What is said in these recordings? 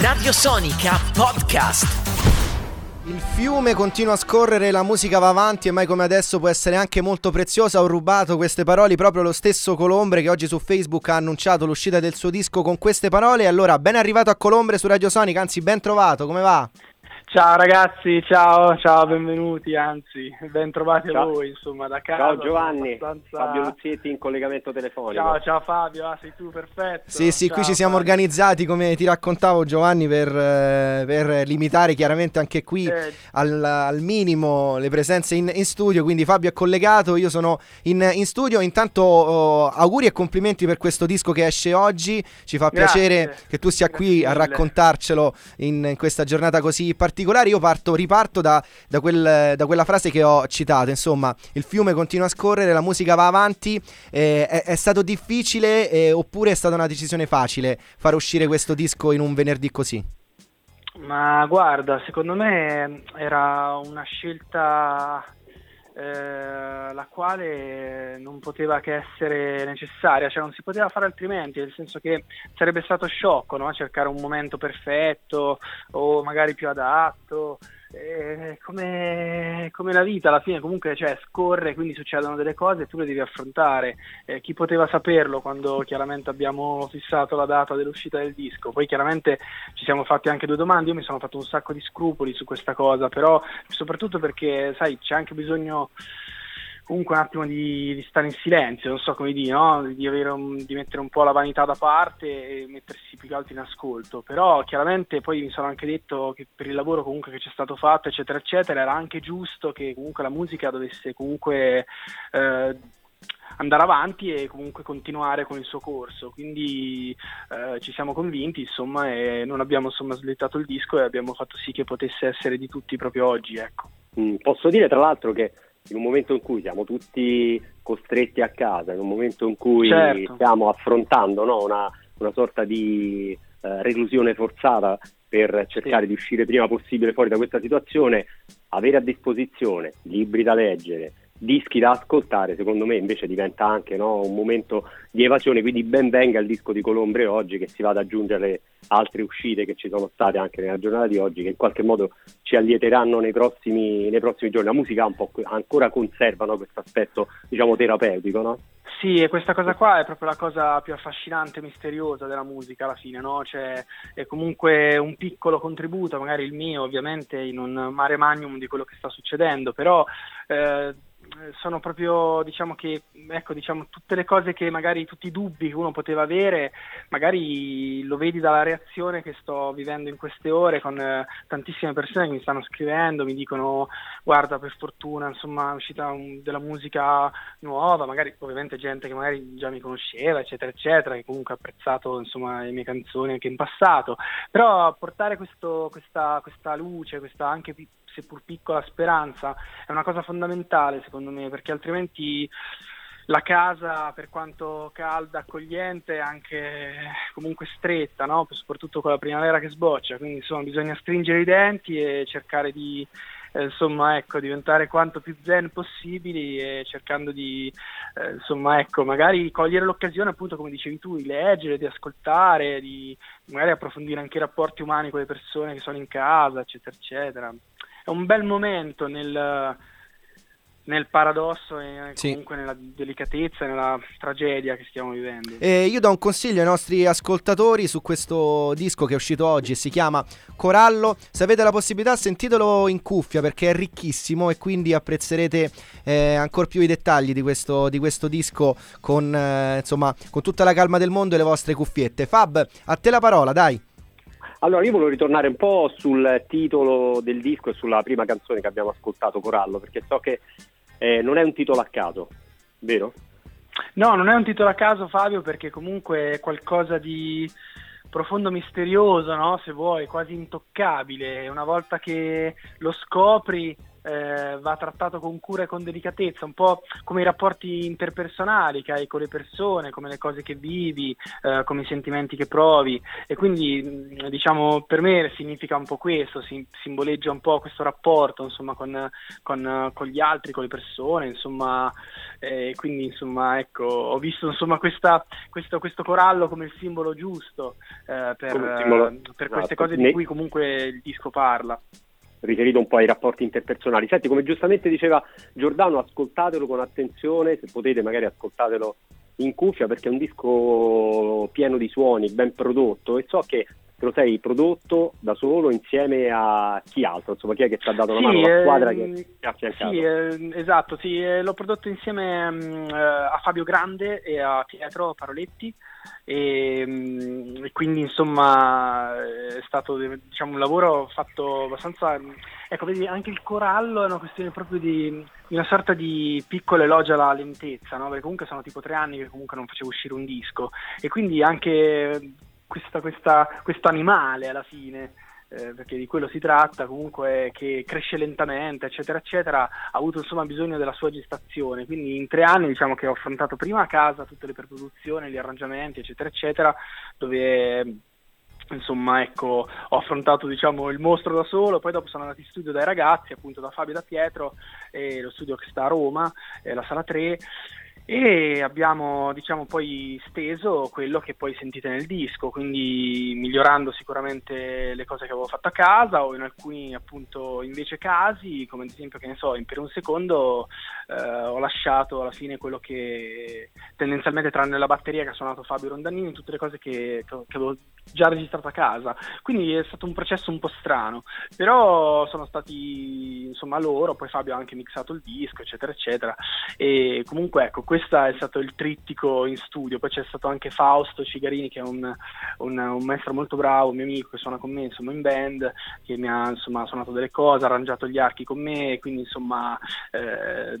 Radio Sonica Podcast. Il fiume continua a scorrere, la musica va avanti e mai come adesso può essere anche molto preziosa. Ho rubato queste parole proprio lo stesso Colombre che oggi su Facebook ha annunciato l'uscita del suo disco con queste parole. Allora, ben arrivato a Colombre su Radio Sonic, anzi ben trovato, come va? Ciao ragazzi, ciao, ciao, benvenuti, anzi, ben trovati ciao. a voi, insomma, da casa. Ciao Giovanni, abbastanza... Fabio Luzzietti in collegamento telefonico. Ciao, ciao Fabio, ah, sei tu, perfetto. Sì, sì, ciao, qui ci siamo Fabio. organizzati, come ti raccontavo Giovanni, per, eh, per limitare chiaramente anche qui eh. al, al, minimo le presenze in, in, studio, quindi Fabio è collegato, io sono in, in studio, intanto oh, auguri e complimenti per questo disco che esce oggi, ci fa Grazie. piacere che tu sia Grazie qui mille. a raccontarcelo in, in questa giornata così particolare. Io parto riparto da, da, quel, da, quella frase che ho citato, insomma, il fiume continua a scorrere, la musica va avanti, eh, è, è, stato difficile eh, oppure è stata una decisione facile far uscire questo disco in un venerdì così? Ma guarda, secondo me era una scelta eh, la quale non poteva che essere necessaria, cioè non si poteva fare altrimenti, nel senso che sarebbe stato sciocco no? cercare un momento perfetto o magari più adatto. Eh, come, come, la vita alla fine comunque cioè, scorre, quindi succedono delle cose e tu le devi affrontare. Eh, chi poteva saperlo quando chiaramente abbiamo fissato la data dell'uscita del disco? Poi chiaramente ci siamo fatti anche due domande, io mi sono fatto un sacco di scrupoli su questa cosa, però soprattutto perché sai c'è anche bisogno comunque un attimo di, di, stare in silenzio, non so come dire, no? di, un, di, mettere un po' la vanità da parte e mettersi più che altro in ascolto, però chiaramente poi mi sono anche detto che per il lavoro comunque che c'è stato fatto eccetera eccetera era anche giusto che comunque la musica dovesse comunque eh, andare avanti e comunque continuare con il suo corso. Quindi eh, ci siamo convinti, insomma, e non abbiamo insomma slittato il disco e abbiamo fatto sì che potesse essere di tutti proprio oggi. Ecco. Mm, posso dire tra l'altro che in un momento in cui siamo tutti costretti a casa, in un momento in cui certo. stiamo affrontando no, una, una, sorta di eh, reclusione forzata per cercare sì. di uscire prima possibile fuori da questa situazione, avere a disposizione libri da leggere, dischi da ascoltare, secondo me invece diventa anche no, un momento di evasione, quindi ben venga il disco di Colombre oggi che si va ad aggiungere altre uscite che ci sono state anche nella giornata di oggi che in qualche modo ci allieteranno nei prossimi, nei prossimi giorni. La musica ancora conserva no, questo aspetto diciamo terapeutico, no? Sì, e questa cosa qua è proprio la cosa più affascinante e misteriosa della musica alla fine, no? Cioè, è comunque un piccolo contributo, magari il mio ovviamente in un mare magnum di quello che sta succedendo, però eh, sono proprio diciamo che ecco diciamo tutte le cose che magari tutti i dubbi che uno poteva avere magari lo vedi dalla reazione che sto vivendo in queste ore con eh, tantissime persone che mi stanno scrivendo mi dicono guarda per fortuna insomma è uscita un, della musica nuova magari ovviamente gente che magari già mi conosceva eccetera eccetera che comunque ha apprezzato insomma le mie canzoni anche in passato però portare questo, questa, questa luce questa anche seppur piccola speranza è una cosa fondamentale secondo me perché altrimenti la casa per quanto calda, accogliente è anche comunque stretta, no? soprattutto con la primavera che sboccia, quindi insomma bisogna stringere i denti e cercare di eh, insomma ecco diventare quanto più zen possibili e cercando di eh, insomma ecco magari cogliere l'occasione appunto come dicevi tu di leggere, di ascoltare, di magari approfondire anche i rapporti umani con le persone che sono in casa eccetera eccetera è un bel momento nel, nel paradosso e Sì. comunque nella delicatezza e nella tragedia che stiamo vivendo. E io do un consiglio ai nostri ascoltatori su questo disco che è uscito oggi si chiama Corallo. Se avete la possibilità, sentitelo in cuffia perché è ricchissimo e quindi apprezzerete eh, ancora più i dettagli di questo, di questo disco con, eh, insomma, con tutta la calma del mondo e le vostre cuffiette. Fab, a te la parola, dai. Allora, io volevo ritornare un po' sul titolo del disco e sulla prima canzone che abbiamo ascoltato, Corallo, perché so che eh, non è un titolo a caso, vero? No, non è un titolo a caso Fabio perché comunque è qualcosa di profondo misterioso, no? se vuoi, quasi intoccabile. Una volta che lo scopri eh, va trattato con cura e con delicatezza, un po' come i rapporti interpersonali che hai con le persone, come le cose che vivi, eh, come i sentimenti che provi e quindi diciamo per me significa un po' questo, si, simboleggia un po' questo rapporto insomma con, con, con gli altri, con le persone, insomma, eh, quindi insomma ecco ho visto insomma questa, questo, questo, corallo come il simbolo giusto eh, per, simbolo, per queste esatto. cose di cui comunque il disco parla riferito un po' ai rapporti interpersonali. Senti, come giustamente diceva Giordano, ascoltatelo con attenzione, se potete magari ascoltatelo in cuffia perché è un disco pieno di suoni, ben prodotto e so che te lo sei prodotto da solo insieme a chi altro, insomma chi è che ti ha dato una sì, mano, la squadra eh, che ti ha affiancato? Sì, eh, esatto, sì, eh, l'ho prodotto insieme um, a Fabio Grande e a Pietro Paroletti e, mm, e, quindi insomma è stato diciamo, un lavoro fatto abbastanza ecco vedi anche il corallo è una questione proprio di, una sorta di piccolo elogio alla lentezza no? perché comunque sono tipo tre anni che comunque non facevo uscire un disco e quindi anche questo animale alla fine eh, perché di quello si tratta, comunque che cresce lentamente, eccetera, eccetera, ha avuto insomma bisogno della sua gestazione. Quindi in tre anni diciamo che ho affrontato prima a casa tutte le preproduzioni, gli arrangiamenti, eccetera, eccetera, dove insomma ecco ho affrontato diciamo il mostro da solo poi dopo sono andati in studio dai ragazzi appunto da Fabio e da Pietro e lo studio che sta a Roma la sala 3 e abbiamo diciamo poi steso quello che poi sentite nel disco quindi migliorando sicuramente le cose che avevo fatto a casa o in alcuni appunto invece casi come ad esempio che ne so in per un secondo eh, ho lasciato alla fine quello che tendenzialmente tranne la batteria che ha suonato Fabio Rondanini tutte le cose che, che avevo già registrato a casa. Quindi è stato un processo un po' strano. Però sono stati insomma loro poi Fabio ha anche mixato il disco eccetera eccetera. E comunque ecco questo è stato il trittico in studio, poi c'è stato anche Fausto Cigarini che è un, un, un maestro molto bravo, un mio amico che suona con me insomma in band, che mi ha insomma suonato delle cose, arrangiato gli archi con me, quindi insomma eh,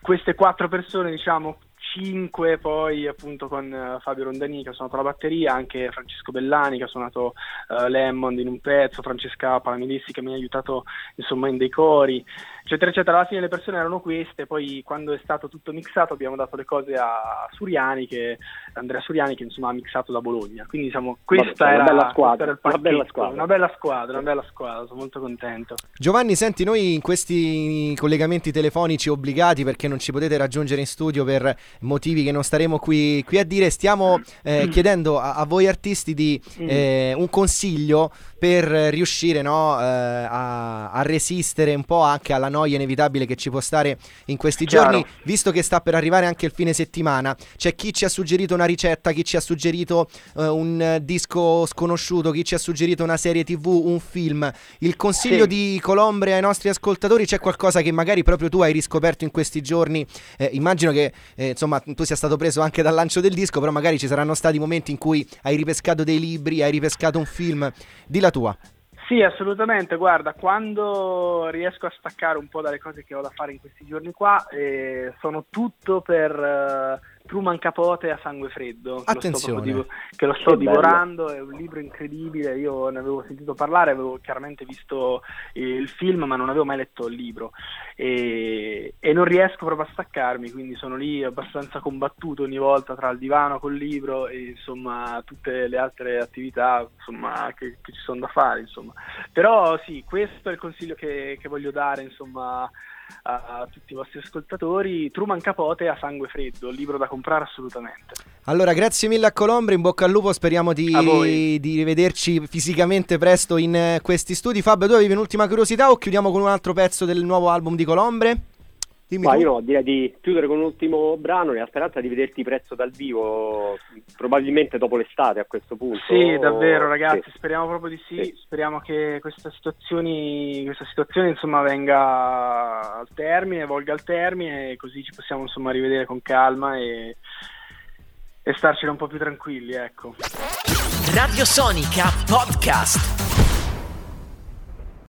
queste quattro persone diciamo 5 poi appunto con uh, Fabio Rondani che ha suonato la batteria, anche Francesco Bellani che ha suonato uh, Lemond in un pezzo, Francesca Palamidessi che mi ha aiutato insomma in dei cori, eccetera eccetera. Alla fine le persone erano queste, poi quando è stato tutto mixato abbiamo dato le cose a Suriani, che, Andrea Suriani che insomma ha mixato da Bologna. Quindi diciamo questa Vabbè, era, una bella squadra, era una bella squadra. Una bella squadra, una bella squadra, sono molto contento. Giovanni, senti, noi in questi collegamenti telefonici obbligati perché non ci potete raggiungere in studio per motivi che non staremo qui, qui a dire, stiamo eh, mm. chiedendo a, a, voi artisti di mm. eh, un consiglio per riuscire no, eh, a, a, resistere un po' anche alla noia inevitabile che ci può stare in questi Chiaro. giorni, visto che sta per arrivare anche il fine settimana. C'è chi ci ha suggerito una ricetta, chi ci ha suggerito uh, un disco sconosciuto, chi ci ha suggerito una serie tv, un film. Il consiglio sì. di Colombre ai nostri ascoltatori c'è qualcosa che magari proprio tu hai riscoperto in questi giorni. Eh, immagino che eh, insomma tu sia stato preso anche dal lancio del disco, però magari ci saranno stati momenti in cui hai ripescato dei libri, hai ripescato un film. Di la tua. Sì, assolutamente. Guarda, quando riesco a staccare un po' dalle cose che ho da fare in questi giorni qua, eh, sono tutto per eh, Truman Capote a sangue freddo. Attenzione. Che lo sto, che lo sto divorando, è un libro incredibile. Io ne avevo sentito parlare, avevo chiaramente visto il film, ma non avevo mai letto il libro. E, e non riesco proprio a staccarmi, quindi sono lì abbastanza combattuto ogni volta tra il divano col libro e insomma tutte le altre attività insomma, che, che, ci sono da fare. Insomma. Però sì, questo è il consiglio che, che voglio dare. Insomma, a tutti i vostri ascoltatori. Truman Capote a sangue freddo, libro da comprare assolutamente. Allora, grazie mille a Colombre, in bocca al lupo, speriamo di, di rivederci fisicamente presto in eh, questi studi. Fabio, tu avevi un'ultima curiosità o chiudiamo con un altro pezzo del nuovo album di Colombre? Dimmi Ma tu. io no, direi di chiudere con un ultimo brano nella speranza di vederti prezzo dal vivo, probabilmente dopo l'estate a questo punto. Sì, davvero ragazzi, sì. speriamo proprio di sì. sì. speriamo che questa situazione, questa situazione insomma venga al termine, volga al termine, così ci possiamo insomma rivedere con calma e, e starcene un po' più tranquilli, ecco. Radio Sonica Podcast.